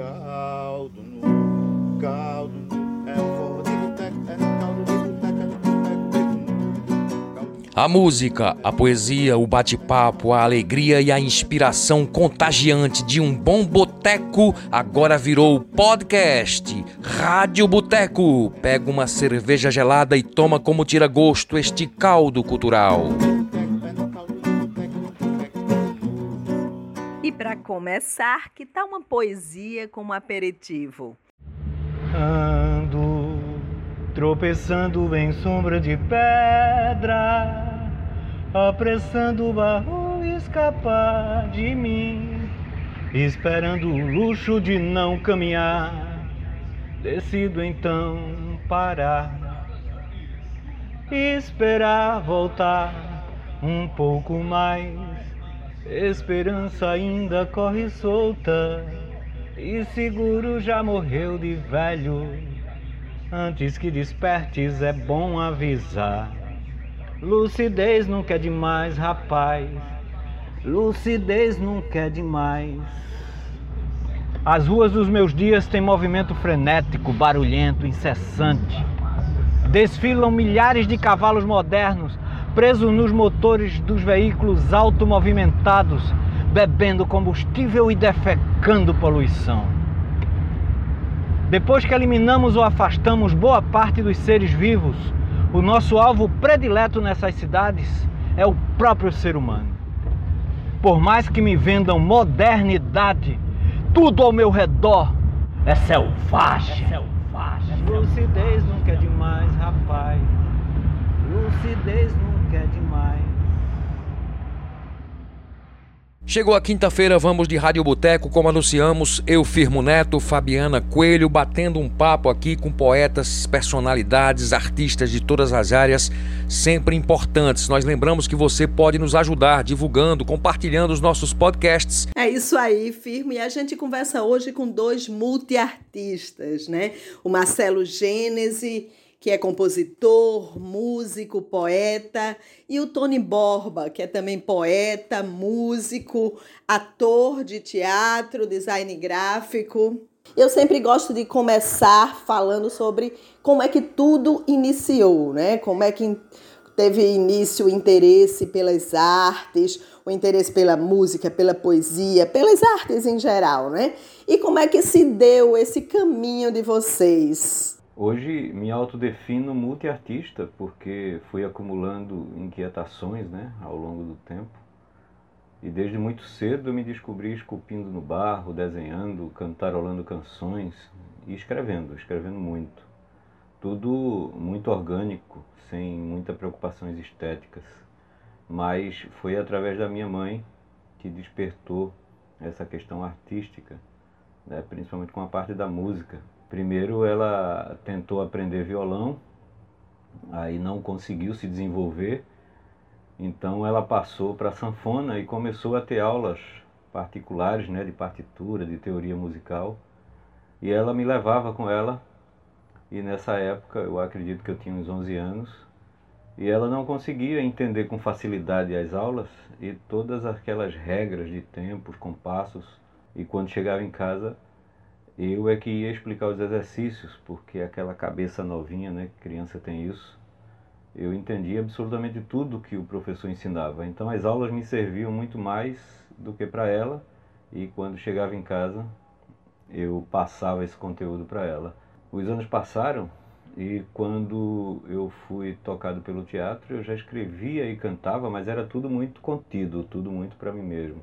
caldo caldo é forró de é caldo de boteco, é A música, a poesia, o bate-papo, a alegria e a inspiração contagiante de um bom boteco agora virou podcast. Rádio Boteco. Pega uma cerveja gelada e toma como tira gosto este caldo cultural. Começar, que tal uma poesia como aperitivo? Ando tropeçando em sombra de pedra, apressando o barro escapar de mim, esperando o luxo de não caminhar. Decido então parar, esperar voltar um pouco mais. Esperança ainda corre solta e seguro já morreu de velho. Antes que despertes é bom avisar. Lucidez nunca é demais, rapaz. Lucidez nunca é demais. As ruas dos meus dias têm movimento frenético, barulhento, incessante. Desfilam milhares de cavalos modernos, presos nos motores dos veículos automovimentados, bebendo combustível e defecando poluição. Depois que eliminamos ou afastamos boa parte dos seres vivos, o nosso alvo predileto nessas cidades é o próprio ser humano. Por mais que me vendam modernidade, tudo ao meu redor é selvagem. É selvagem. Lucidez nunca é demais, rapaz. Lucidez nunca é demais. Chegou a quinta-feira, vamos de Rádio Boteco, como anunciamos, eu, Firmo Neto, Fabiana Coelho, batendo um papo aqui com poetas, personalidades, artistas de todas as áreas, sempre importantes. Nós lembramos que você pode nos ajudar divulgando, compartilhando os nossos podcasts. É isso aí, Firmo. E a gente conversa hoje com dois multiartistas, né? O Marcelo Gênese que é compositor, músico, poeta, e o Tony Borba, que é também poeta, músico, ator de teatro, design gráfico. Eu sempre gosto de começar falando sobre como é que tudo iniciou, né? Como é que teve início o interesse pelas artes, o interesse pela música, pela poesia, pelas artes em geral, né? E como é que se deu esse caminho de vocês? Hoje me autodefino multiartista porque fui acumulando inquietações né, ao longo do tempo. E desde muito cedo me descobri esculpindo no barro, desenhando, cantarolando canções e escrevendo, escrevendo muito. Tudo muito orgânico, sem muitas preocupações estéticas. Mas foi através da minha mãe que despertou essa questão artística, né, principalmente com a parte da música Primeiro ela tentou aprender violão, aí não conseguiu se desenvolver, então ela passou para sanfona e começou a ter aulas particulares, né, de partitura, de teoria musical. E ela me levava com ela, e nessa época, eu acredito que eu tinha uns 11 anos, e ela não conseguia entender com facilidade as aulas e todas aquelas regras de tempos, compassos, e quando chegava em casa, eu é que ia explicar os exercícios, porque aquela cabeça novinha, né, criança tem isso, eu entendi absolutamente tudo que o professor ensinava. Então as aulas me serviam muito mais do que para ela, e quando chegava em casa, eu passava esse conteúdo para ela. Os anos passaram e quando eu fui tocado pelo teatro, eu já escrevia e cantava, mas era tudo muito contido, tudo muito para mim mesmo.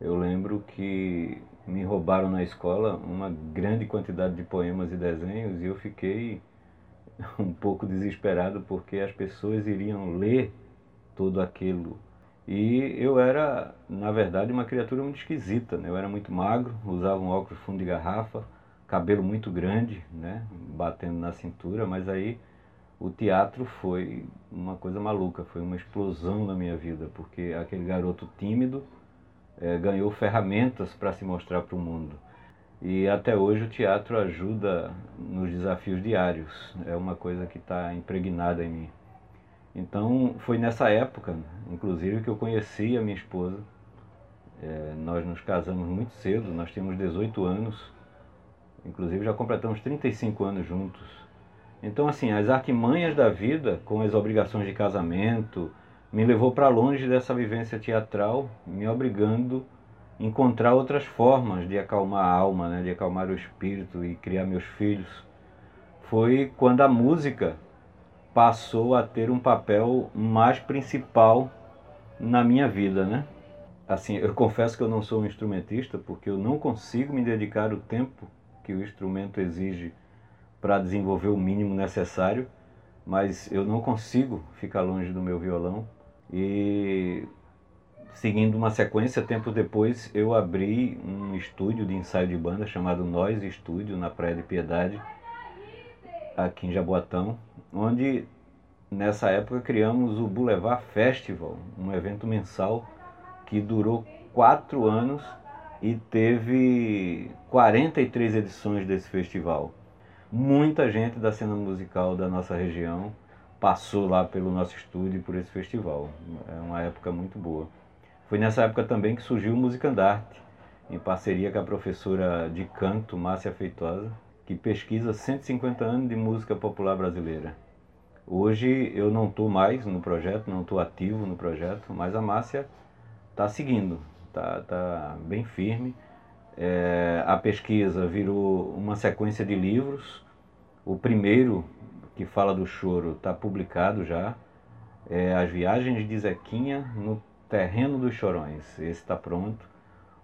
Eu lembro que me roubaram na escola uma grande quantidade de poemas e desenhos e eu fiquei um pouco desesperado porque as pessoas iriam ler tudo aquilo. E eu era, na verdade, uma criatura muito esquisita. Né? Eu era muito magro, usava um óculos fundo de garrafa, cabelo muito grande, né? batendo na cintura, mas aí o teatro foi uma coisa maluca, foi uma explosão na minha vida, porque aquele garoto tímido é, ganhou ferramentas para se mostrar para o mundo. E até hoje o teatro ajuda nos desafios diários, é uma coisa que está impregnada em mim. Então foi nessa época, inclusive, que eu conheci a minha esposa. É, nós nos casamos muito cedo, nós tínhamos 18 anos Inclusive já completamos 35 anos juntos. Então, assim, as artimanhas da vida, com as obrigações de casamento, me levou para longe dessa vivência teatral, me obrigando a encontrar outras formas de acalmar a alma, né, de acalmar o espírito e criar meus filhos. Foi quando a música passou a ter um papel mais principal na minha vida, né? Assim, eu confesso que eu não sou um instrumentista porque eu não consigo me dedicar o tempo que o instrumento exige para desenvolver o mínimo necessário, mas eu não consigo ficar longe do meu violão. E seguindo uma sequência, tempo depois eu abri um estúdio de ensaio de banda chamado Nós Estúdio, na Praia de Piedade, aqui em Jaboatão, onde nessa época criamos o Boulevard Festival, um evento mensal que durou quatro anos e teve 43 edições desse festival. Muita gente da cena musical da nossa região passou lá pelo nosso estúdio por esse festival. É uma época muito boa. Foi nessa época também que surgiu o Musicandarte, em parceria com a professora de canto Márcia Feitosa, que pesquisa 150 anos de música popular brasileira. Hoje eu não estou mais no projeto, não estou ativo no projeto, mas a Márcia está seguindo, está tá bem firme. É, a pesquisa virou uma sequência de livros. O primeiro, que fala do choro, está publicado já. É As Viagens de Zequinha no Terreno dos Chorões. Esse está pronto.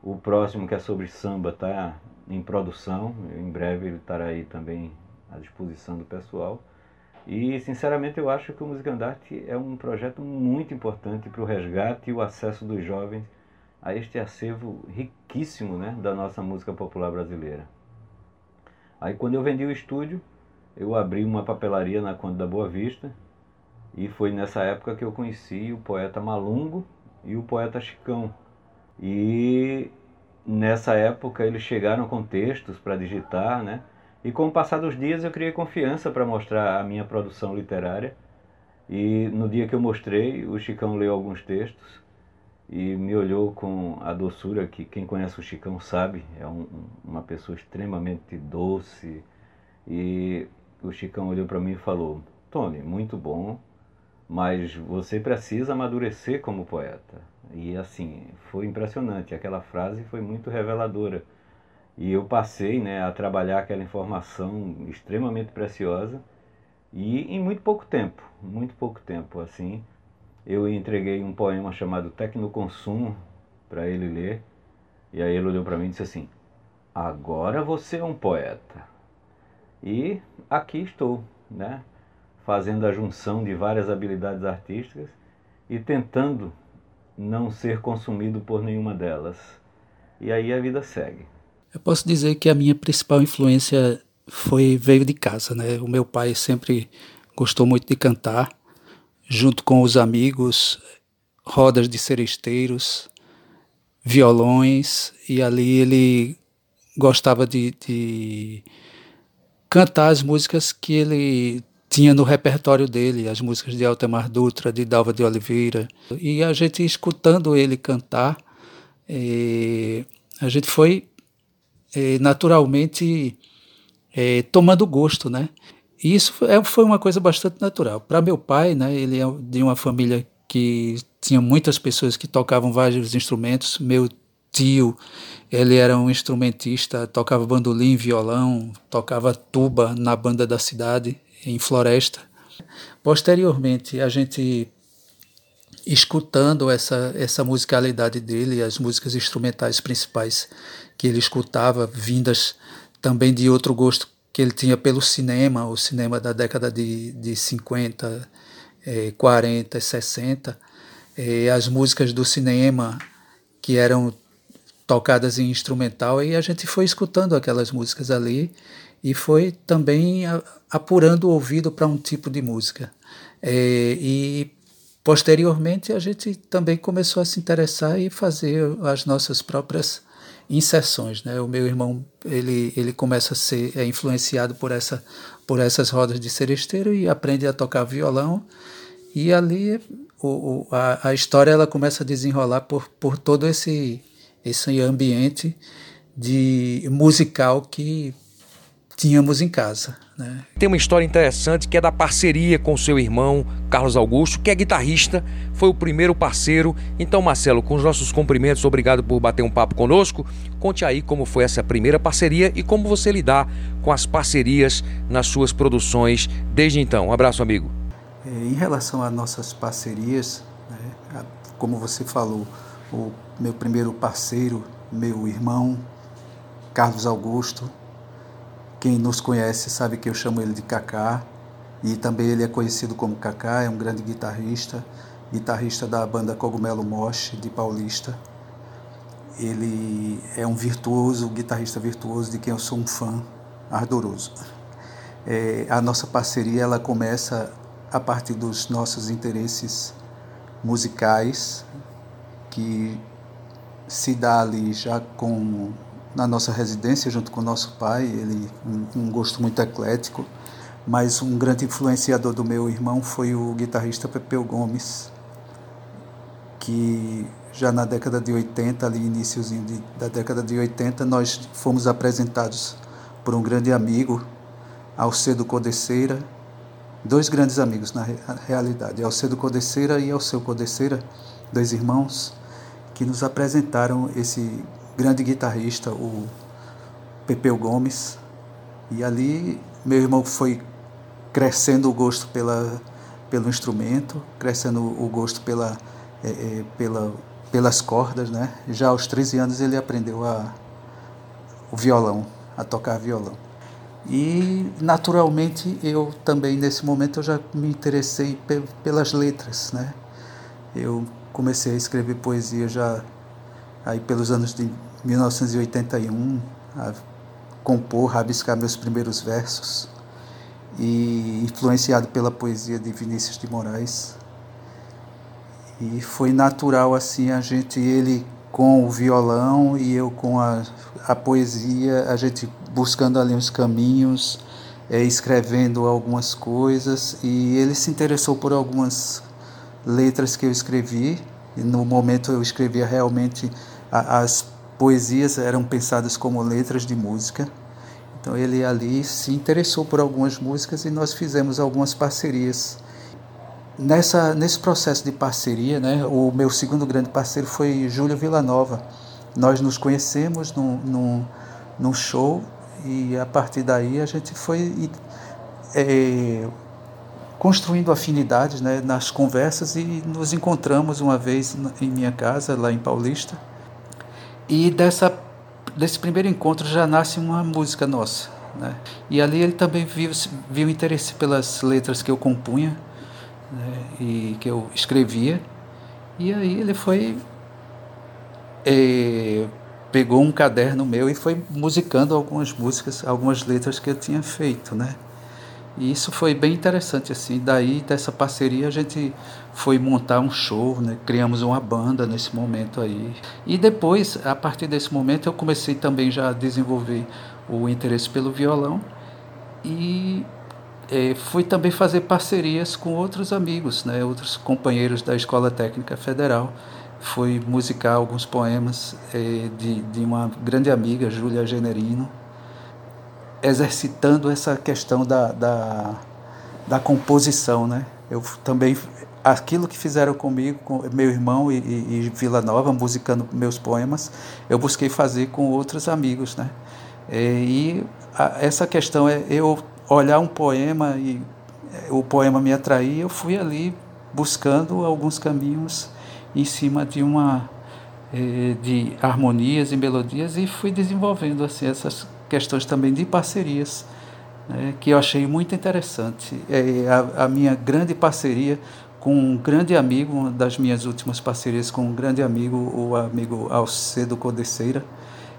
O próximo, que é sobre samba, está em produção. Em breve ele estará aí também à disposição do pessoal. E, sinceramente, eu acho que o Musicandarte é um projeto muito importante para o resgate e o acesso dos jovens a este acervo riquíssimo né, da nossa música popular brasileira. Aí, quando eu vendi o estúdio, eu abri uma papelaria na Conde da Boa Vista e foi nessa época que eu conheci o poeta Malungo e o poeta Chicão. E nessa época eles chegaram com textos para digitar, né? E com o passar dos dias eu criei confiança para mostrar a minha produção literária. E no dia que eu mostrei, o Chicão leu alguns textos e me olhou com a doçura que quem conhece o Chicão sabe, é um, uma pessoa extremamente doce. E o Chicão olhou para mim e falou: Tony, muito bom, mas você precisa amadurecer como poeta. E assim, foi impressionante, aquela frase foi muito reveladora e eu passei né, a trabalhar aquela informação extremamente preciosa e em muito pouco tempo, muito pouco tempo, assim, eu entreguei um poema chamado Tecnoconsumo para ele ler. E aí ele olhou para mim e disse assim: "Agora você é um poeta". E aqui estou, né, fazendo a junção de várias habilidades artísticas e tentando não ser consumido por nenhuma delas. E aí a vida segue. Eu posso dizer que a minha principal influência foi veio de casa, né? O meu pai sempre gostou muito de cantar, junto com os amigos, rodas de seresteiros, violões, e ali ele gostava de, de cantar as músicas que ele tinha no repertório dele, as músicas de Altemar Dutra, de Dalva de Oliveira. E a gente escutando ele cantar, eh, a gente foi é, naturalmente é, tomando gosto, né? E isso é, foi uma coisa bastante natural. Para meu pai, né, ele é de uma família que tinha muitas pessoas que tocavam vários instrumentos. Meu tio, ele era um instrumentista, tocava bandolim, violão, tocava tuba na banda da cidade, em Floresta. Posteriormente, a gente escutando essa, essa musicalidade dele, as músicas instrumentais principais que ele escutava, vindas também de outro gosto que ele tinha pelo cinema, o cinema da década de, de 50, eh, 40, 60, eh, as músicas do cinema que eram tocadas em instrumental, e a gente foi escutando aquelas músicas ali e foi também apurando o ouvido para um tipo de música. É, e posteriormente a gente também começou a se interessar e fazer as nossas próprias inserções, né? O meu irmão ele, ele começa a ser é influenciado por essa por essas rodas de seresteiro e aprende a tocar violão e ali o, o, a, a história ela começa a desenrolar por, por todo esse esse ambiente de musical que tínhamos em casa. Né? Tem uma história interessante que é da parceria com seu irmão Carlos Augusto, que é guitarrista, foi o primeiro parceiro. Então, Marcelo, com os nossos cumprimentos, obrigado por bater um papo conosco. Conte aí como foi essa primeira parceria e como você lidar com as parcerias nas suas produções desde então. Um abraço, amigo. É, em relação às nossas parcerias, né, como você falou, o meu primeiro parceiro, meu irmão, Carlos Augusto, quem nos conhece sabe que eu chamo ele de Kaká e também ele é conhecido como Kaká, é um grande guitarrista, guitarrista da banda Cogumelo Mosh de Paulista. Ele é um virtuoso, guitarrista virtuoso de quem eu sou um fã ardoroso. É, a nossa parceria ela começa a partir dos nossos interesses musicais, que se dá ali já com na nossa residência junto com o nosso pai, ele um, um gosto muito eclético, mas um grande influenciador do meu irmão foi o guitarrista Pepeu Gomes, que já na década de 80, ali iníciozinho da década de 80, nós fomos apresentados por um grande amigo, Alcedo Codeceira, dois grandes amigos na realidade, Alcedo Codeceira e Alceu Codeceira, dois irmãos, que nos apresentaram esse grande guitarrista, o Pepeu Gomes. E ali meu irmão foi crescendo o gosto pela, pelo instrumento, crescendo o gosto pela, é, é, pela, pelas cordas. Né? Já aos 13 anos ele aprendeu a, o violão, a tocar violão. E naturalmente eu também nesse momento eu já me interessei pelas letras, né? Eu comecei a escrever poesia já aí pelos anos de 1981, a compor, rabiscar meus primeiros versos, e influenciado pela poesia de Vinícius de Moraes. E foi natural assim a gente, ele com o violão e eu com a, a poesia, a gente buscando ali uns caminhos, é, escrevendo algumas coisas, e ele se interessou por algumas letras que eu escrevi, e no momento eu escrevia realmente as poesias eram pensadas como letras de música. Então ele ali se interessou por algumas músicas e nós fizemos algumas parcerias. Nessa, nesse processo de parceria, né, o meu segundo grande parceiro foi Júlio Villanova. Nós nos conhecemos num, num, num show e a partir daí a gente foi é, construindo afinidades né, nas conversas e nos encontramos uma vez em minha casa, lá em Paulista e dessa, desse primeiro encontro já nasce uma música nossa. Né? E ali ele também viu, viu interesse pelas letras que eu compunha né? e que eu escrevia. E aí ele foi. É, pegou um caderno meu e foi musicando algumas músicas, algumas letras que eu tinha feito, né? E isso foi bem interessante assim. Daí dessa parceria a gente foi montar um show, né? Criamos uma banda nesse momento aí. E depois, a partir desse momento, eu comecei também já a desenvolver o interesse pelo violão e é, fui também fazer parcerias com outros amigos, né? Outros companheiros da Escola Técnica Federal. Fui musicar alguns poemas é, de, de uma grande amiga, Júlia Generino, exercitando essa questão da, da, da composição, né? Eu também aquilo que fizeram comigo, com meu irmão e, e, e Vila Nova, musicando meus poemas, eu busquei fazer com outros amigos, né? É, e a, essa questão é eu olhar um poema e é, o poema me atrair, eu fui ali buscando alguns caminhos em cima de uma é, de harmonias e melodias e fui desenvolvendo assim essas questões também de parcerias, né, que eu achei muito interessante. É, a, a, minha grande parceria com um grande amigo, uma das minhas últimas parcerias com um grande amigo, o amigo Alcedo Codeceira,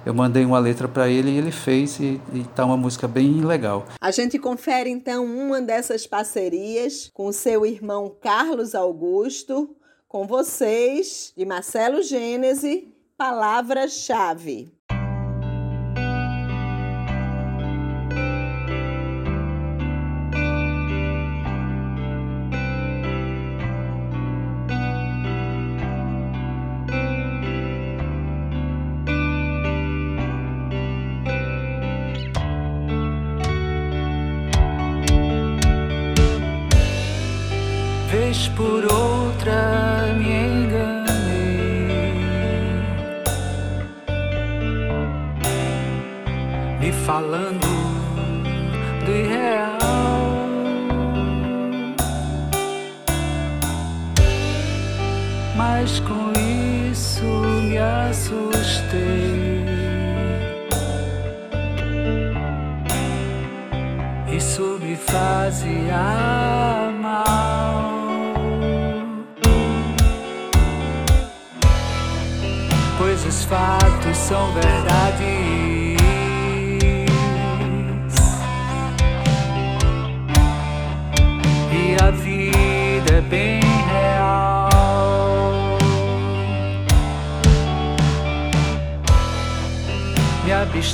eu mandei uma letra para ele e ele fez e está uma música bem legal. A gente confere então uma dessas parcerias com seu irmão Carlos Augusto, com vocês, de Marcelo Gênese, Palavra-chave.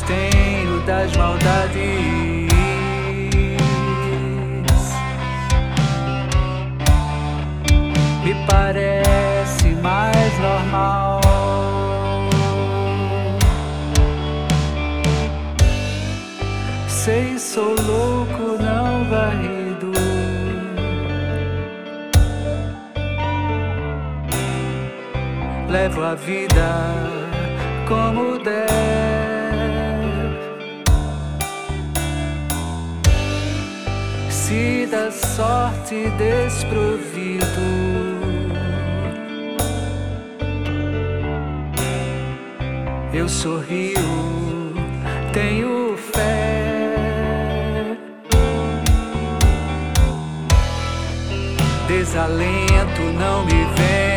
Abstenho das maldades. me parece mais normal. Sei, sou louco, não varrido. Levo a vida como der. Da sorte desprovido. eu sorrio, tenho fé. Desalento não me vem.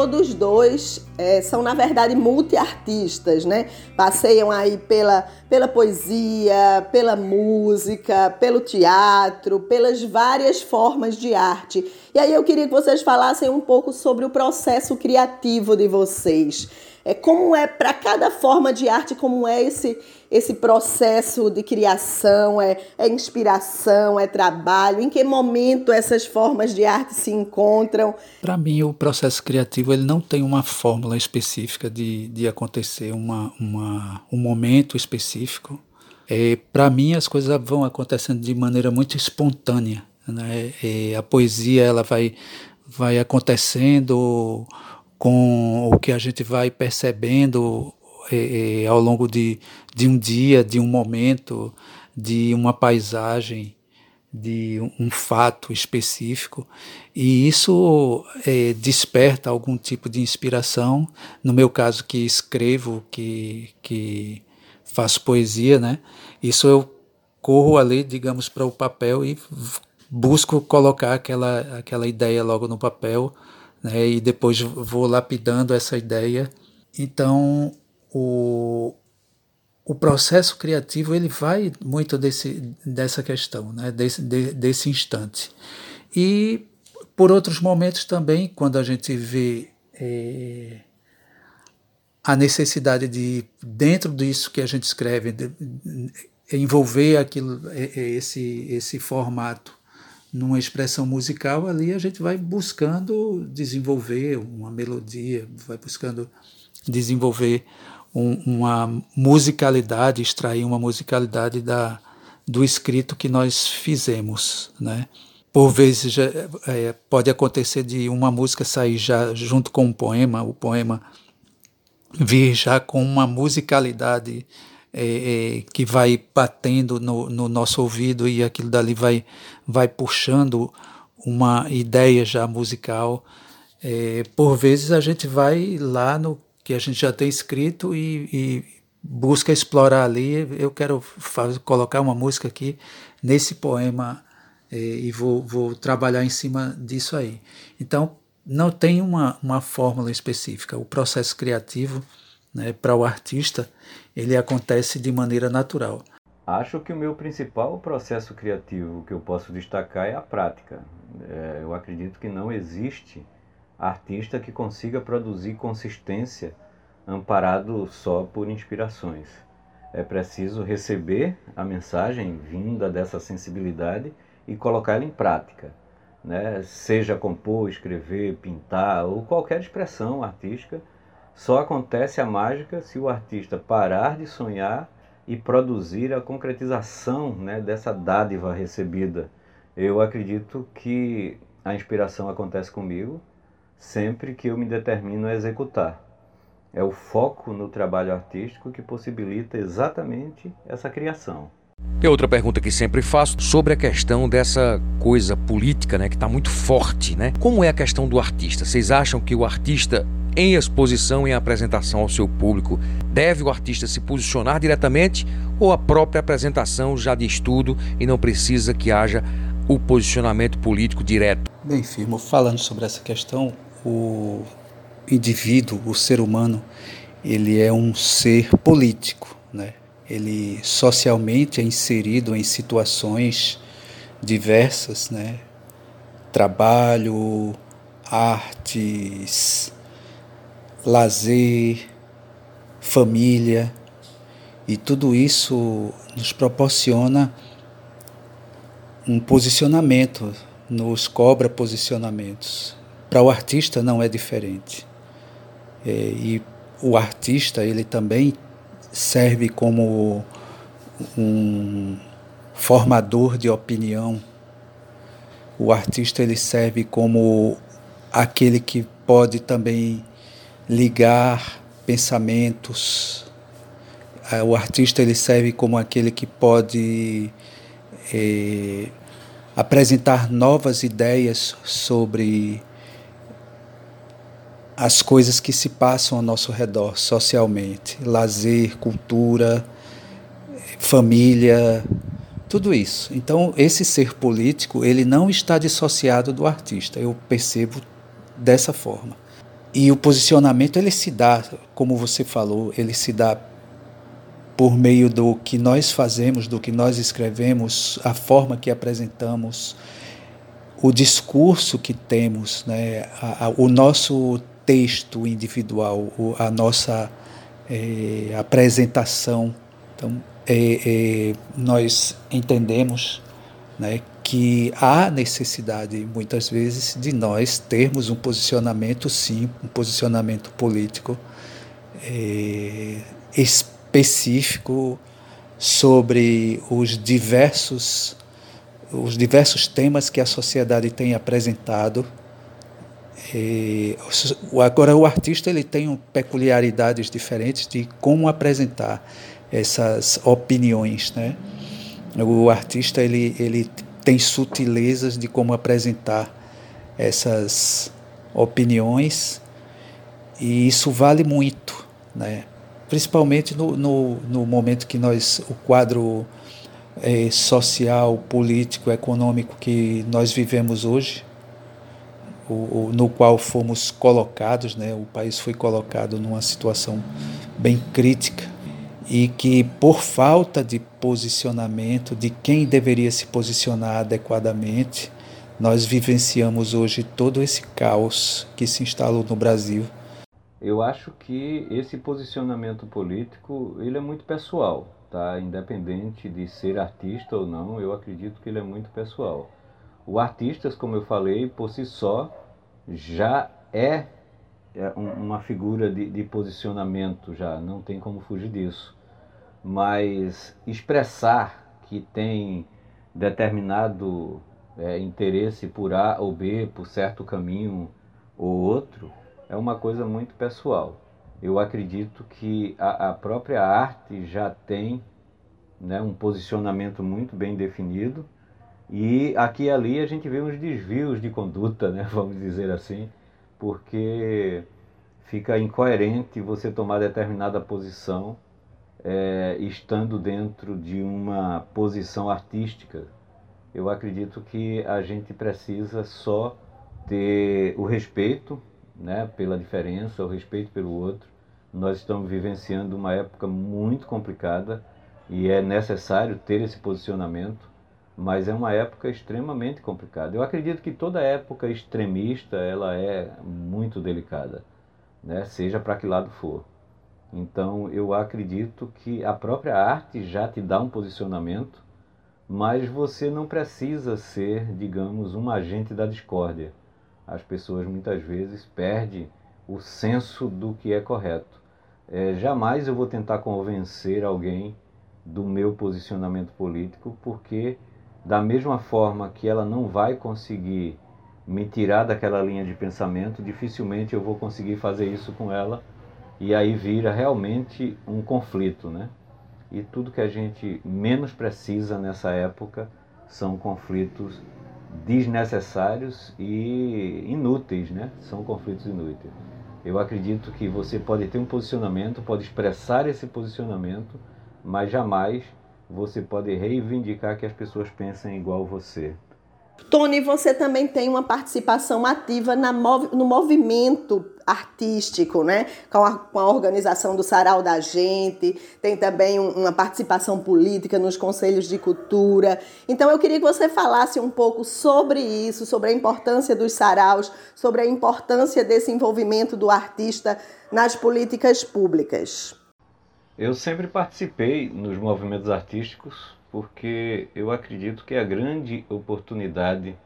Todos dois eh, são, na verdade, multiartistas, né? Passeiam aí pela, pela poesia, pela música, pelo teatro, pelas várias formas de arte. E aí eu queria que vocês falassem um pouco sobre o processo criativo de vocês. É, como é para cada forma de arte, como é esse, esse processo de criação, é, é inspiração, é trabalho, em que momento essas formas de arte se encontram? Para mim, o processo criativo ele não tem uma fórmula específica de, de acontecer, uma, uma, um momento específico. É, Para mim, as coisas vão acontecendo de maneira muito espontânea. Né? É, a poesia ela vai, vai acontecendo com o que a gente vai percebendo é, é, ao longo de, de um dia, de um momento, de uma paisagem de um- fato específico e isso eh, desperta algum tipo de inspiração. No meu caso, que escrevo, que, que faço poesia, né? Isso eu corro ali, digamos, para o papel e busco colocar aquela, aquela ideia logo no papel, né? E depois vou lapidando essa ideia. Então, o, o processo criativo ele vai muito desse, dessa questão, né? desse, de, desse instante. E por outros momentos também, quando a gente vê é, a necessidade de, dentro disso que a gente escreve, de, de envolver aquilo, esse, esse formato numa expressão musical, ali a gente vai buscando desenvolver uma melodia, vai buscando desenvolver um, uma musicalidade, extrair uma musicalidade da, do escrito que nós fizemos, né? Por vezes já, é, pode acontecer de uma música sair já junto com um poema, o poema vir já com uma musicalidade é, é, que vai batendo no, no, nosso ouvido e aquilo dali vai, vai puxando uma ideia já musical. É, por vezes a gente vai lá no que a gente já tem escrito e, e busca explorar ali. Eu quero fazer, colocar uma música aqui nesse poema é, e vou, vou trabalhar em cima disso aí. Então, não tem uma, uma fórmula específica. O processo criativo, né, para o artista, ele acontece de maneira natural. Acho que o meu principal processo criativo que eu posso destacar é a prática. É, eu acredito que não existe artista que consiga produzir consistência amparado só por inspirações. É preciso receber a mensagem vinda dessa sensibilidade e colocá-la em prática. Né? Seja compor, escrever, pintar ou qualquer expressão artística, só acontece a mágica se o artista parar de sonhar e produzir a concretização né, dessa dádiva recebida. Eu acredito que a inspiração acontece comigo sempre que eu me determino a executar. É o foco no trabalho artístico que possibilita exatamente essa criação. E outra pergunta que sempre faço sobre a questão dessa coisa política, né, que está muito forte, né? Como é a questão do artista? Vocês acham que o artista em exposição, em apresentação ao seu público, deve o artista se posicionar diretamente ou a própria apresentação já de estudo e não precisa que haja o posicionamento político direto? Bem, firmo, falando sobre essa questão, o indivíduo, o ser humano, ele é um ser político, né? Ele socialmente é inserido em situações diversas, né? Trabalho, artes, lazer, família, e tudo isso nos proporciona um posicionamento, nos cobra posicionamentos. Para o artista não é diferente. É, e o artista ele também serve como um formador de opinião. O artista ele serve como aquele que pode também ligar pensamentos. É, o artista ele serve como aquele que pode é, apresentar novas ideias sobre as coisas que se passam ao nosso redor socialmente, lazer, cultura, família, tudo isso. Então, esse ser político, ele não está dissociado do artista. Eu percebo dessa forma. E o posicionamento ele se dá, como você falou, ele se dá por meio do que nós fazemos, do que nós escrevemos, a forma que apresentamos, o discurso que temos, né, a, a, o nosso texto individual, a nossa é, apresentação. Então, é, é, nós entendemos né, que há necessidade, muitas vezes, de nós termos um posicionamento, sim, um posicionamento político é, específico sobre os diversos os diversos temas que a sociedade tem apresentado e, agora o artista ele tem peculiaridades diferentes de como apresentar essas opiniões, né? O artista ele, ele tem sutilezas de como apresentar essas opiniões e isso vale muito, né? Principalmente no, no, no momento que nós o quadro é, social, político, econômico que nós vivemos hoje, o, o, no qual fomos colocados, né? o país foi colocado numa situação bem crítica. e que, por falta de posicionamento de quem deveria se posicionar adequadamente, nós vivenciamos hoje todo esse caos que se instalou no Brasil. Eu acho que esse posicionamento político ele é muito pessoal, tá? Independente de ser artista ou não, eu acredito que ele é muito pessoal. O artista, como eu falei, por si só já é, é uma figura de, de posicionamento, já não tem como fugir disso mas expressar que tem determinado é, interesse por A ou B, por certo caminho ou outro, é uma coisa muito pessoal. Eu acredito que a, a própria arte já tem né, um posicionamento muito bem definido e aqui e ali a gente vê uns desvios de conduta, né, vamos dizer assim, porque fica incoerente você tomar determinada posição é, estando dentro de uma posição artística, eu acredito que a gente precisa só ter o respeito né, pela diferença, o respeito pelo outro. Nós estamos vivenciando uma época muito complicada e é necessário ter esse posicionamento, mas é uma época extremamente complicada. Eu acredito que toda época extremista ela é muito delicada, né, seja para que lado for. Então eu acredito que a própria arte já te dá um posicionamento, mas você não precisa ser, digamos, um agente da discórdia. As pessoas muitas vezes perdem o senso do que é correto. É, jamais eu vou tentar convencer alguém do meu posicionamento político, porque da mesma forma que ela não vai conseguir me tirar daquela linha de pensamento, dificilmente eu vou conseguir fazer isso com ela e aí vira realmente um conflito, né? E tudo que a gente menos precisa nessa época são conflitos desnecessários e inúteis, né? São conflitos inúteis. Eu acredito que você pode ter um posicionamento, pode expressar esse posicionamento, mas jamais você pode reivindicar que as pessoas pensem igual você. Tony, você também tem uma participação ativa mov no movimento artístico, né? Com a, com a, organização do Sarau da Gente, tem também um, uma participação política nos conselhos de cultura. Então eu queria que você falasse um pouco sobre isso, sobre a importância dos saraus, sobre a importância desse envolvimento do artista nas políticas públicas. Eu sempre participei nos movimentos artísticos porque eu acredito que é a grande oportunidade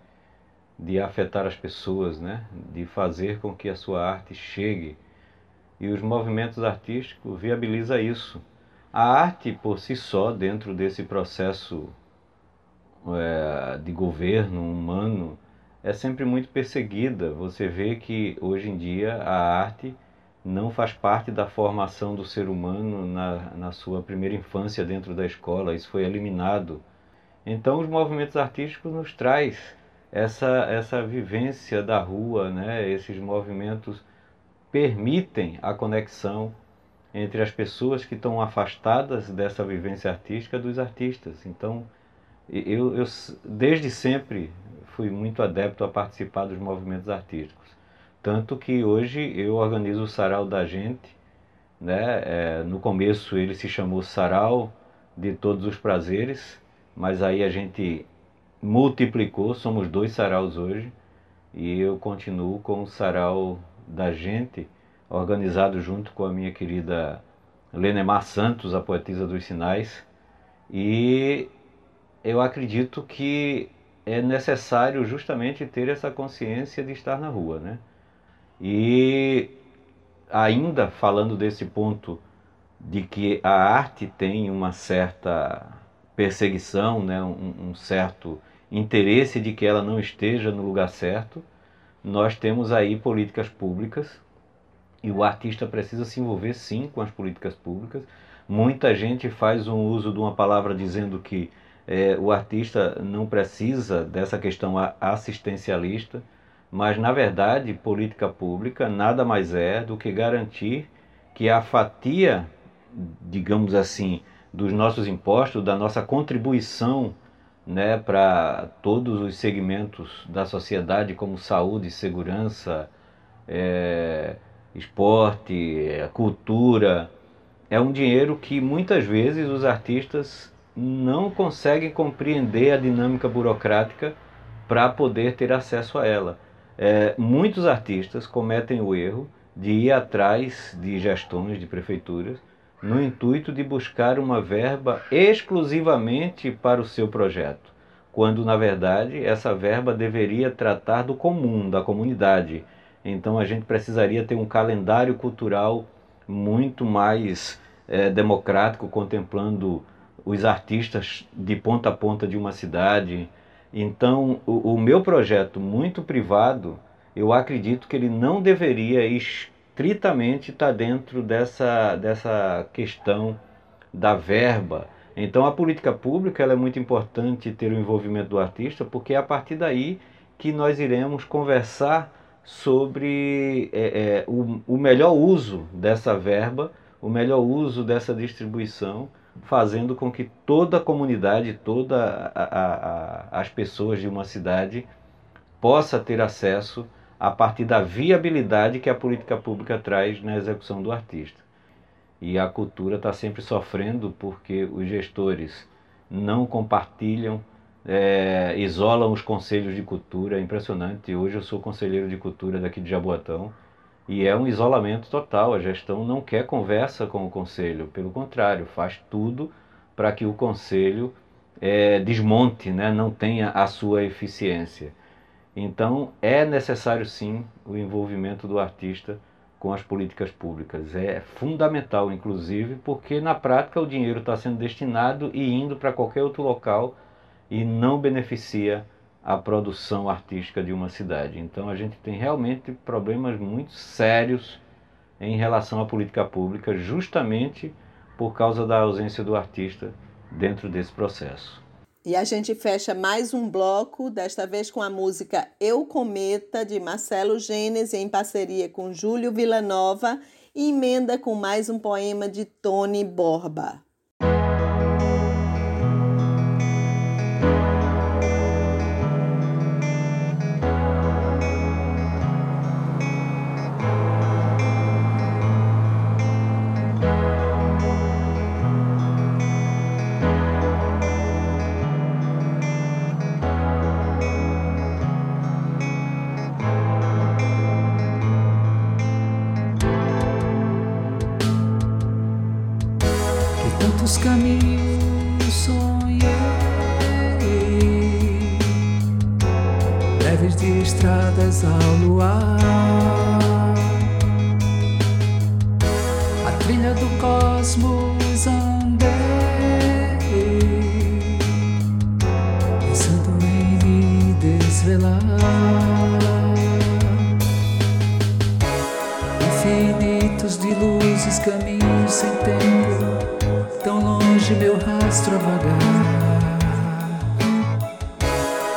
de afetar as pessoas, né? de fazer com que a sua arte chegue. E os movimentos artísticos viabilizam isso. A arte por si só, dentro desse processo é, de governo humano, é sempre muito perseguida. Você vê que hoje em dia a arte não faz parte da formação do ser humano na, na sua primeira infância dentro da escola, isso foi eliminado. Então os movimentos artísticos nos traz essa, essa vivência da rua, né? esses movimentos permitem a conexão entre as pessoas que estão afastadas dessa vivência artística dos artistas. Então, eu, eu desde sempre fui muito adepto a participar dos movimentos artísticos. Tanto que hoje eu organizo o Sarau da Gente. Né? É, no começo ele se chamou Sarau de Todos os Prazeres, mas aí a gente multiplicou, somos dois saraus hoje, e eu continuo com o Sarau da Gente, organizado junto com a minha querida Lenemar Santos, a poetisa dos sinais, e eu acredito que é necessário justamente ter essa consciência de estar na rua, né? E ainda falando desse ponto de que a arte tem uma certa perseguição, né, um, um certo interesse de que ela não esteja no lugar certo, nós temos aí políticas públicas e o artista precisa se envolver sim com as políticas públicas. Muita gente faz um uso de uma palavra dizendo que é, o artista não precisa dessa questão assistencialista mas na verdade, política pública nada mais é do que garantir que a fatia, digamos assim, dos nossos impostos, da nossa contribuição né, para todos os segmentos da sociedade, como saúde, segurança, é, esporte, cultura, é um dinheiro que muitas vezes os artistas não conseguem compreender a dinâmica burocrática para poder ter acesso a ela. É, muitos artistas cometem o erro de ir atrás de gestões de prefeituras no intuito de buscar uma verba exclusivamente para o seu projeto, quando na verdade essa verba deveria tratar do comum, da comunidade. Então a gente precisaria ter um calendário cultural muito mais é, democrático, contemplando os artistas de ponta a ponta de uma cidade. Então, o, o, meu projeto muito privado, eu acredito que ele não deveria estritamente estar dentro dessa, dessa questão da verba. Então, a política pública é muito importante ter o envolvimento do artista, porque é a partir daí que nós iremos conversar sobre é, é, o, o melhor uso dessa verba, o melhor uso dessa distribuição, fazendo com que toda a comunidade, todas as pessoas de uma cidade possa ter acesso a partir da viabilidade que a política pública traz na execução do artista. E a cultura está sempre sofrendo porque os gestores não compartilham é, isolam os conselhos de cultura, é impressionante. Hoje eu sou conselheiro de cultura daqui de Jaboatão e é um isolamento total. A gestão não quer conversa com o conselho, pelo contrário, faz tudo para que o conselho é, desmonte, né, não tenha a sua eficiência. Então é necessário sim o envolvimento do artista com as políticas públicas. É fundamental, inclusive, porque na prática o dinheiro está sendo destinado e indo para qualquer outro local e não beneficia a produção artística de uma cidade. Então a gente tem realmente problemas muito sérios em relação à política pública, justamente por causa da ausência do artista dentro desse processo. E a gente fecha mais um bloco, desta vez com a música Eu Cometa, de Marcelo Gênese, em parceria com Júlio Villanova, e emenda com mais um poema de Tony Borba. longe meu rastro a vagar.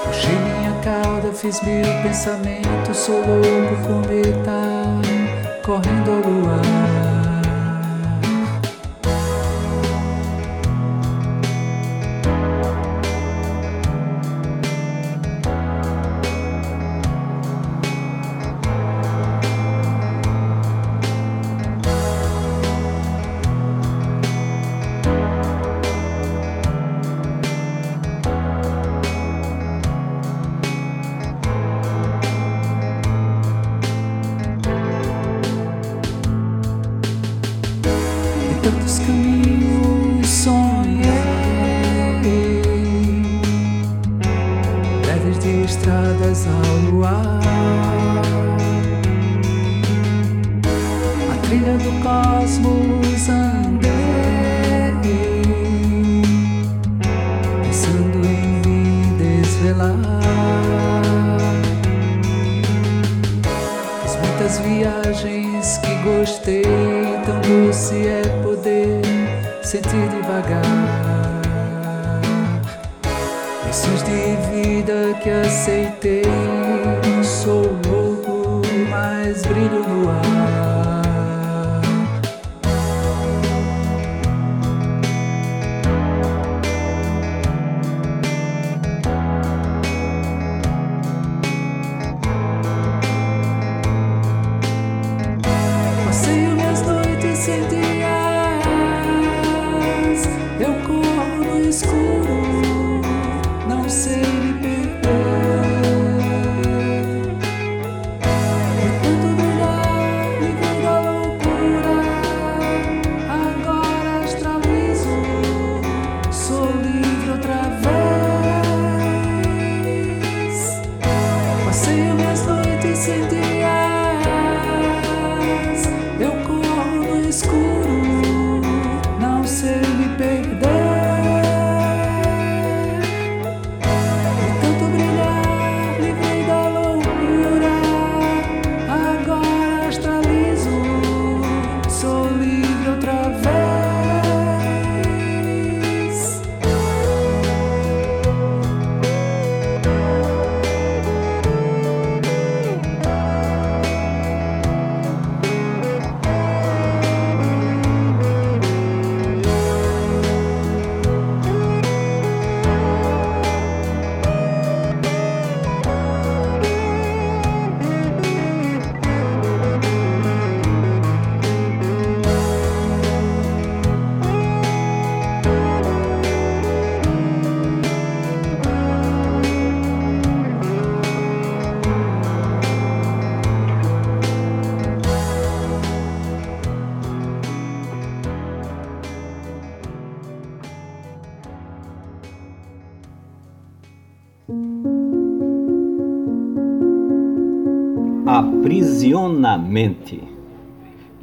Puxei minha cauda, fiz meu pensamento, sou louco cometa, correndo ao luar.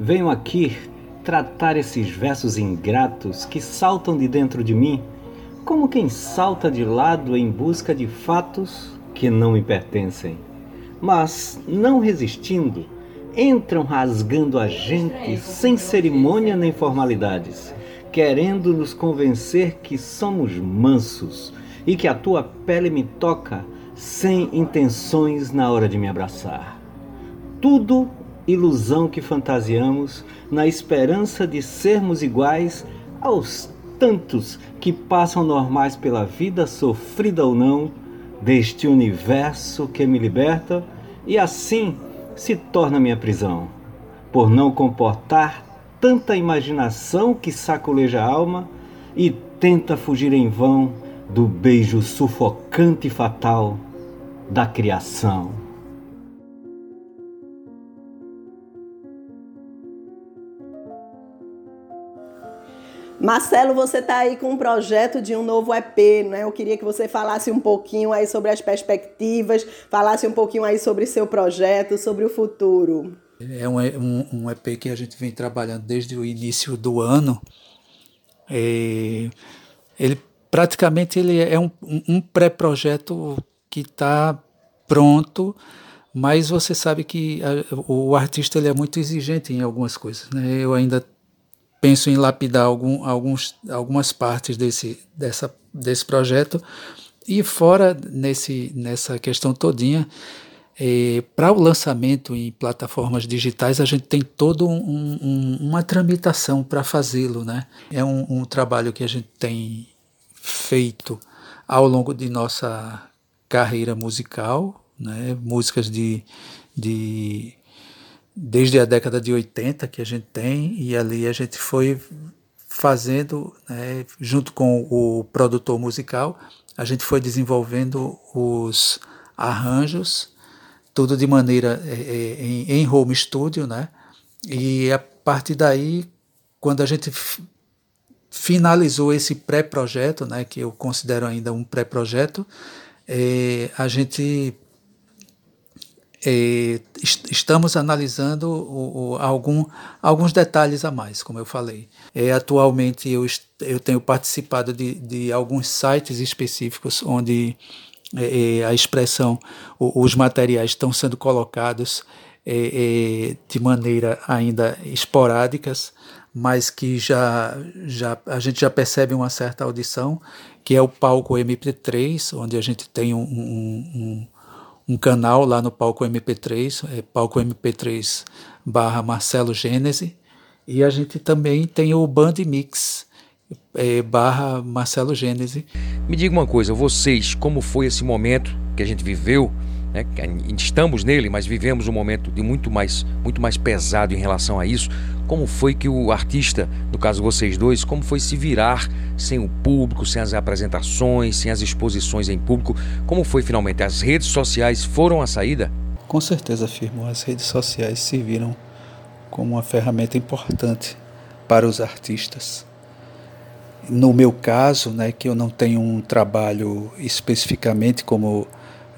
Venho aqui tratar esses versos ingratos que saltam de dentro de mim, como quem salta de lado em busca de fatos que não me pertencem. Mas, não resistindo, entram rasgando a gente sem cerimônia nem formalidades, querendo nos convencer que somos mansos e que a tua pele me toca sem intenções na hora de me abraçar. Tudo ilusão que fantasiamos na esperança de sermos iguais aos tantos que passam normais pela vida, sofrida ou não, deste universo que me liberta e assim se torna minha prisão, por não comportar tanta imaginação que sacoleja a alma e tenta fugir em vão do beijo sufocante e fatal da criação. Marcelo, você está aí com um projeto de um novo EP, né? Eu queria que você falasse um pouquinho aí sobre as perspectivas, falasse um pouquinho aí sobre seu projeto, sobre o futuro. É um, um, um EP que a gente vem trabalhando desde o início do ano. É, ele praticamente ele é um, um pré-projeto que está pronto, mas você sabe que a, o artista ele é muito exigente em algumas coisas. Né? Eu ainda penso em lapidar algum, alguns, algumas partes desse, dessa, desse projeto. E fora nesse, nessa questão todinha, é, para o lançamento em plataformas digitais, a gente tem toda um, um, uma tramitação para fazê-lo. Né? É um, um, trabalho que a gente tem feito ao longo de nossa carreira musical, né? músicas de, de desde a década de 80 que a gente tem, e ali a gente foi fazendo, né, junto com o produtor musical, a gente foi desenvolvendo os arranjos, tudo de maneira é, é em, em home studio, né? E a partir daí, quando a gente finalizou esse pré-projeto, né, que eu considero ainda um pré-projeto, é, a gente é, estamos analisando o, o, algum, alguns detalhes a mais, como eu falei. É, atualmente eu, eu tenho participado de, de alguns sites específicos onde é, é a expressão, o, os materiais estão sendo colocados é, é, de maneira ainda esporádicas, mas que já, já a gente já percebe uma certa audição, que é o palco MP3, onde a gente tem um, um, um um canal lá no Palco MP3, é Palco MP3 barra Marcelo Gênese, e a gente também tem o Band Mix é, barra Marcelo Gênese. Me diga uma coisa, vocês, como foi esse momento que a gente viveu né? Estamos nele, mas vivemos um momento de muito mais, muito mais pesado em relação a isso. Como foi que o artista, no caso vocês dois, como foi se virar sem o público, sem as apresentações, sem as exposições em público? Como foi finalmente? As redes sociais foram a saída? Com certeza, afirmo. As redes sociais serviram como uma ferramenta importante para os artistas. No meu caso, né, que eu não tenho um trabalho especificamente como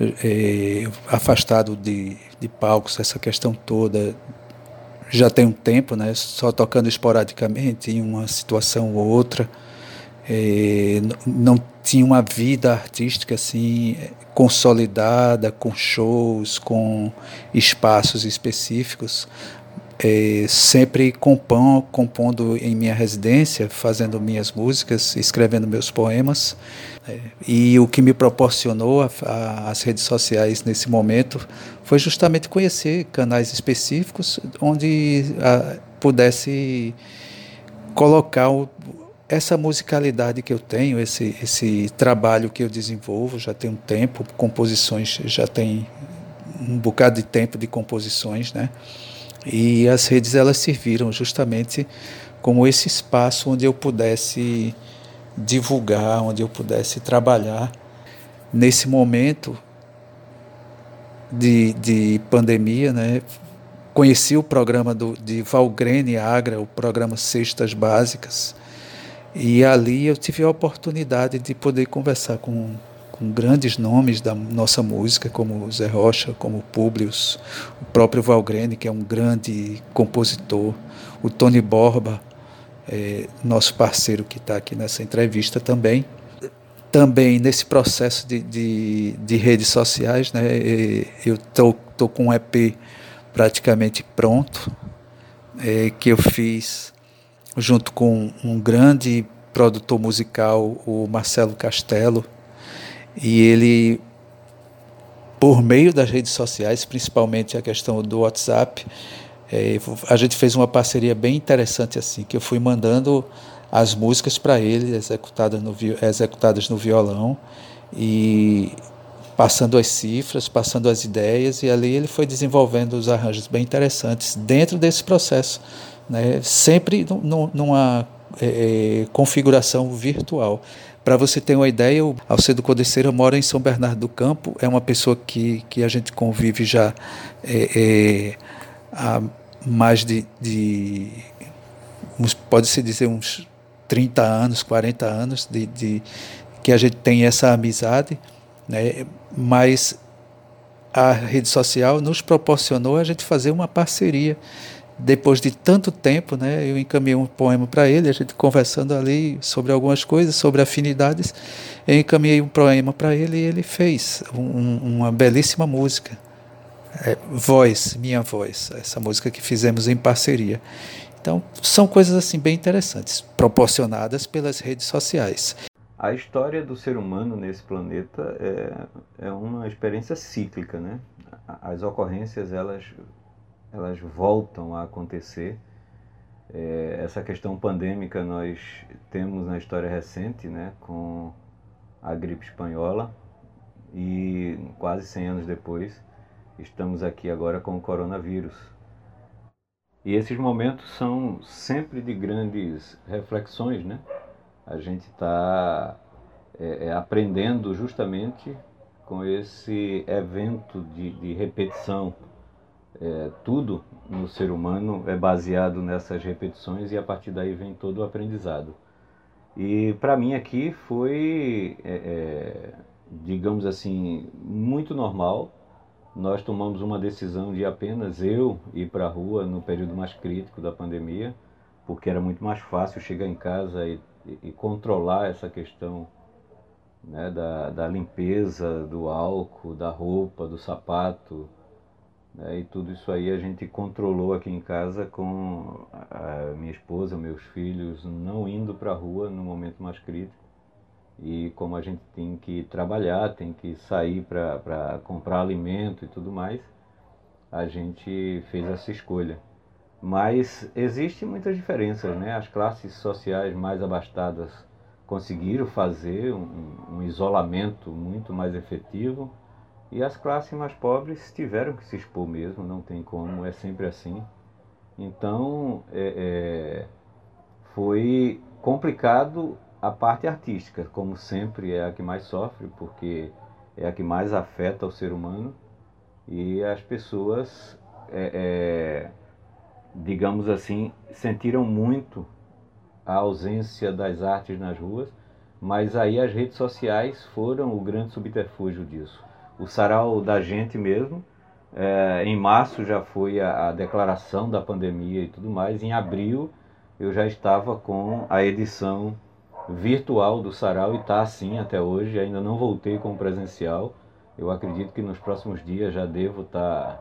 é, afastado de, de palcos, essa questão toda já tem um tempo, né? Só tocando esporadicamente em uma situação ou outra, é, não tinha uma vida artística assim consolidada, com shows, com espaços específicos, é, sempre compom, compondo em minha residência, fazendo minhas músicas, escrevendo meus poemas. É, e o que me proporcionou a, a, as redes sociais nesse momento foi justamente conhecer canais específicos onde a, pudesse colocar o, essa musicalidade que eu tenho, esse, esse trabalho que eu desenvolvo, já tem um tempo, composições, já tem um bocado de tempo de composições, né? E as redes elas serviram justamente como esse espaço onde eu pudesse divulgar, onde eu pudesse trabalhar nesse momento de, de pandemia, né? Conheci o programa do, de Valgrene Agra, o programa Cestas Básicas, e ali eu tive a oportunidade de poder conversar com, com grandes nomes da nossa música, como Zé Rocha, como Publius, o próprio Valgrene, que é um grande compositor, o Tony Borba, é, nosso parceiro que está aqui nessa entrevista também. Também nesse processo de, de, de redes sociais, né, eu estou com um EP praticamente pronto, é, que eu fiz junto com um grande produtor musical, o Marcelo Castelo, e ele, por meio das redes sociais, principalmente a questão do WhatsApp, é, a gente fez uma parceria bem interessante assim, que eu fui mandando as músicas para ele, executadas no, executadas no violão, e passando as cifras, passando as ideias, e ali ele foi desenvolvendo os arranjos bem interessantes dentro desse processo, né? sempre numa é, é, configuração virtual. Para você ter uma ideia, o Alcedo Codeceira mora em São Bernardo do Campo, é uma pessoa que, que a gente convive já é, é, há mais de, de pode-se dizer, uns 30 anos, 40 anos de, de, que a gente tem essa amizade, né? mas a rede social nos proporcionou a gente fazer uma parceria depois de tanto tempo, né, eu encaminhei um poema para ele, a gente conversando ali sobre algumas coisas, sobre afinidades, eu encaminhei um poema para ele e ele fez um, uma belíssima música. É, voz, minha voz, essa música que fizemos em parceria. Então, são coisas assim bem interessantes, proporcionadas pelas redes sociais. A história do ser humano nesse planeta é, é uma experiência cíclica, né? As ocorrências, elas elas voltam a acontecer. É, essa questão pandêmica nós temos na história recente, né, com a gripe espanhola e quase 100 anos depois estamos aqui agora com o coronavírus. E esses momentos são sempre de grandes reflexões, né? A gente está é, é, aprendendo justamente com esse evento de, de repetição é, tudo no ser humano é baseado nessas repetições e a partir daí vem todo o aprendizado. E para mim aqui foi, é, é, digamos assim, muito normal. Nós tomamos uma decisão de apenas eu ir para a rua no período mais crítico da pandemia, porque era muito mais fácil chegar em casa e, e controlar essa questão né, da, da limpeza, do álcool, da roupa, do sapato, né? E tudo isso aí a gente controlou aqui em casa com a minha esposa, meus filhos, não indo para a rua no momento mais crítico. E como a gente tem que trabalhar, tem que sair para comprar alimento e tudo mais, a gente fez essa escolha. Mas existem muitas diferenças, né? As classes sociais mais abastadas conseguiram fazer um, um isolamento muito mais efetivo e as classes mais pobres tiveram que se expor mesmo, não tem como, é sempre assim. Então, é, é, foi complicado a parte artística, como sempre é a que mais sofre, porque é a que mais afeta o ser humano. E as pessoas, é, é digamos assim, sentiram muito a ausência das artes nas ruas, mas aí as redes sociais foram o grande subterfúgio disso o sarau da gente mesmo. É, em março já foi a, a, declaração da pandemia e tudo mais. Em abril eu já estava com a edição virtual do sarau e está assim até hoje. Ainda não voltei com o presencial. Eu acredito que nos próximos dias já devo estar tá,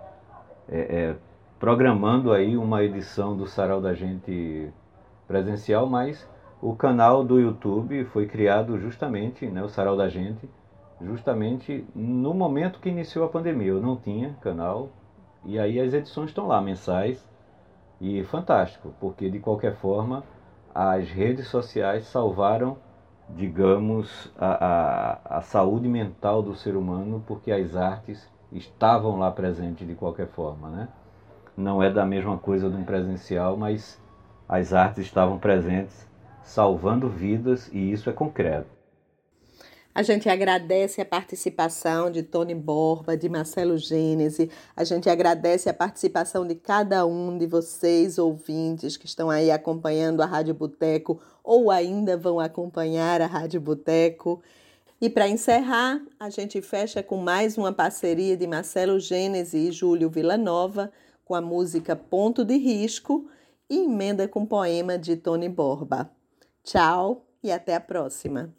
é, é, programando aí uma edição do sarau da gente presencial, mas o canal do YouTube foi criado justamente, né, o sarau da gente justamente no momento que iniciou a pandemia. Eu não tinha canal e aí as edições estão lá, mensais, e fantástico, porque de qualquer forma as redes sociais salvaram, digamos, a, a, a saúde mental do ser humano, porque as artes estavam lá presentes de qualquer forma, né? Não é da mesma coisa de um presencial, mas as artes estavam presentes, salvando vidas, e isso é concreto. A gente agradece a participação de Tony Borba, de Marcelo Gênese, a gente agradece a participação de cada um de vocês, ouvintes, que estão aí acompanhando a Rádio Boteco ou ainda vão acompanhar a Rádio Boteco. E para encerrar, a gente fecha com mais uma parceria de Marcelo Gênese e Júlio Villanova com a música Ponto de Risco e emenda com poema de Tony Borba. Tchau e até a próxima.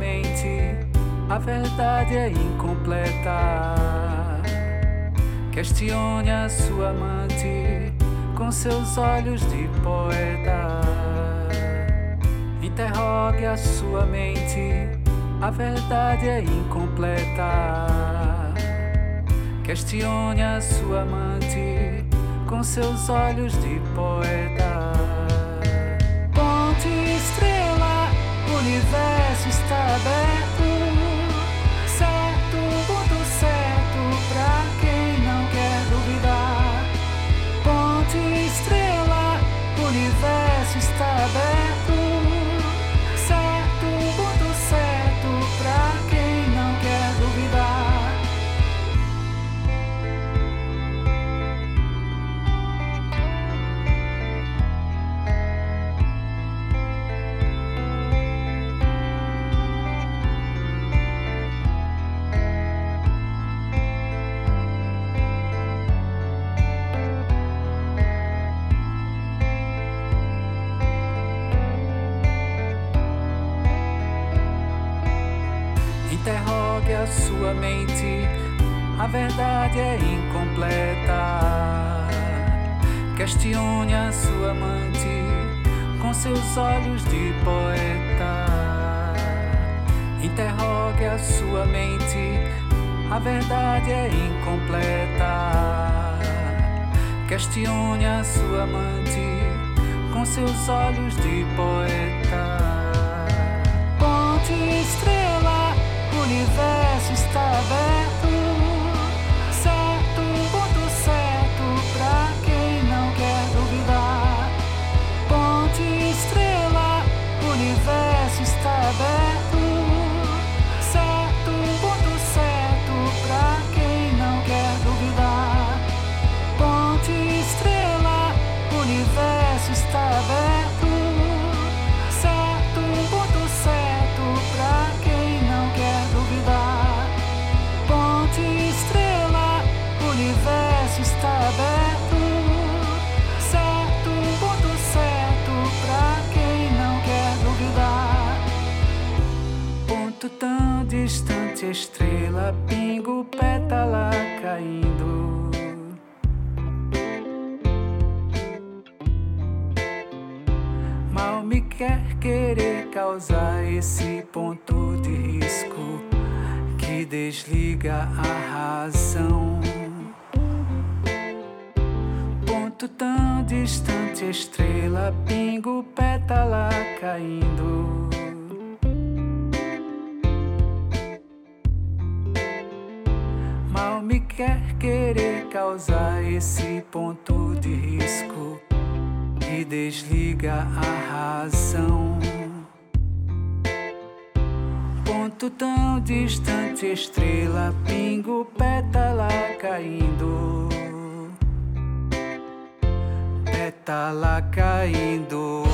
Mente, a verdade é incompleta. Questione a sua amante com seus olhos de poeta. Interrogue a sua mente, a verdade é incompleta. Questione a sua amante com seus olhos de poeta. Universo Questione a sua amante com seus olhos de poeta. Interrogue a sua mente, a verdade é incompleta. Questione a sua amante com seus olhos de poeta. Distante, estrela, pingo, pétala caindo. Mal me quer querer causar esse ponto de risco que desliga a razão. Ponto tão distante, estrela, pingo, pétala caindo. Quer querer causar esse ponto de risco que desliga a razão. Ponto tão distante, estrela, pingo, pétala caindo. Pétala caindo.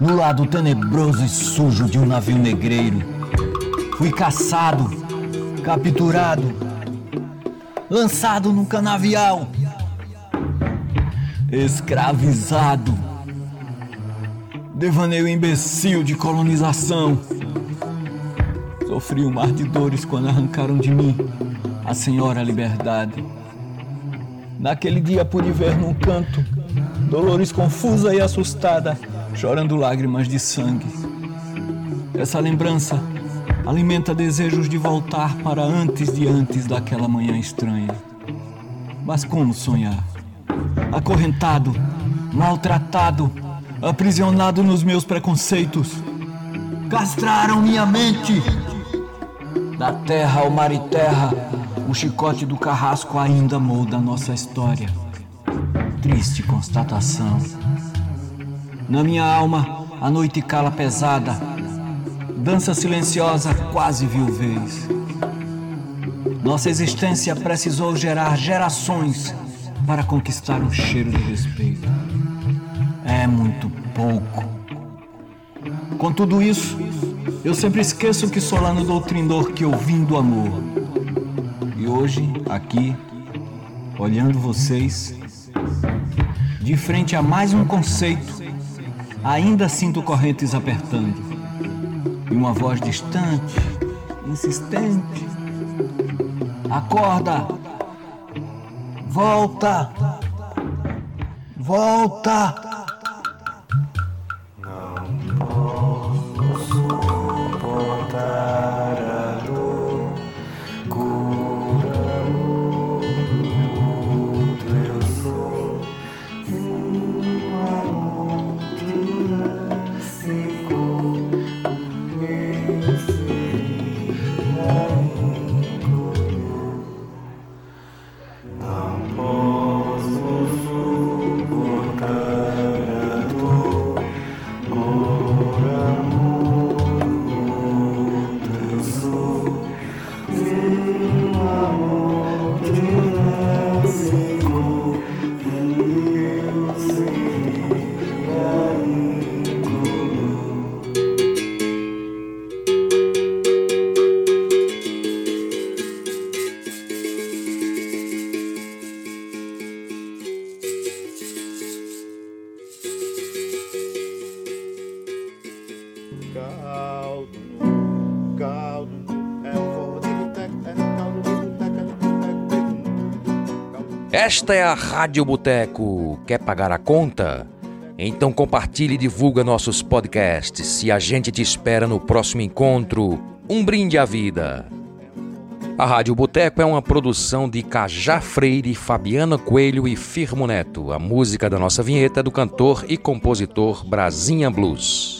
No lado tenebroso e sujo de um navio negreiro. Fui caçado, capturado, lançado num canavial, escravizado. Devaneio imbecil de colonização. Sofri um mar de dores quando arrancaram de mim a senhora liberdade. Naquele dia pude ver num canto Dolores confusa e assustada, chorando lágrimas de sangue. Essa lembrança alimenta desejos de voltar para antes de antes daquela manhã estranha. Mas como sonhar? Acorrentado, maltratado, aprisionado nos meus preconceitos. Castraram minha mente. Da terra ao mar e terra, o chicote do carrasco ainda molda nossa história. Triste constatação. Na minha alma, a noite cala pesada, dança silenciosa, quase viuvez. Nossa existência precisou gerar gerações para conquistar um cheiro de respeito. É muito pouco. Com tudo isso, eu sempre esqueço que Solano doutrinou que eu vim do amor. E hoje, aqui, olhando vocês, de frente a mais um conceito, ainda sinto correntes apertando. E uma voz distante, insistente. Acorda! Volta! Volta! Esta é a Rádio Boteco. Quer pagar a conta? Então compartilhe e divulga nossos podcasts e a gente te espera no próximo encontro. Um brinde à vida. A Rádio Boteco é uma produção de Cajá Freire, Fabiana Coelho e Firmo Neto. A música da nossa vinheta é do cantor e compositor Brasinha Blues.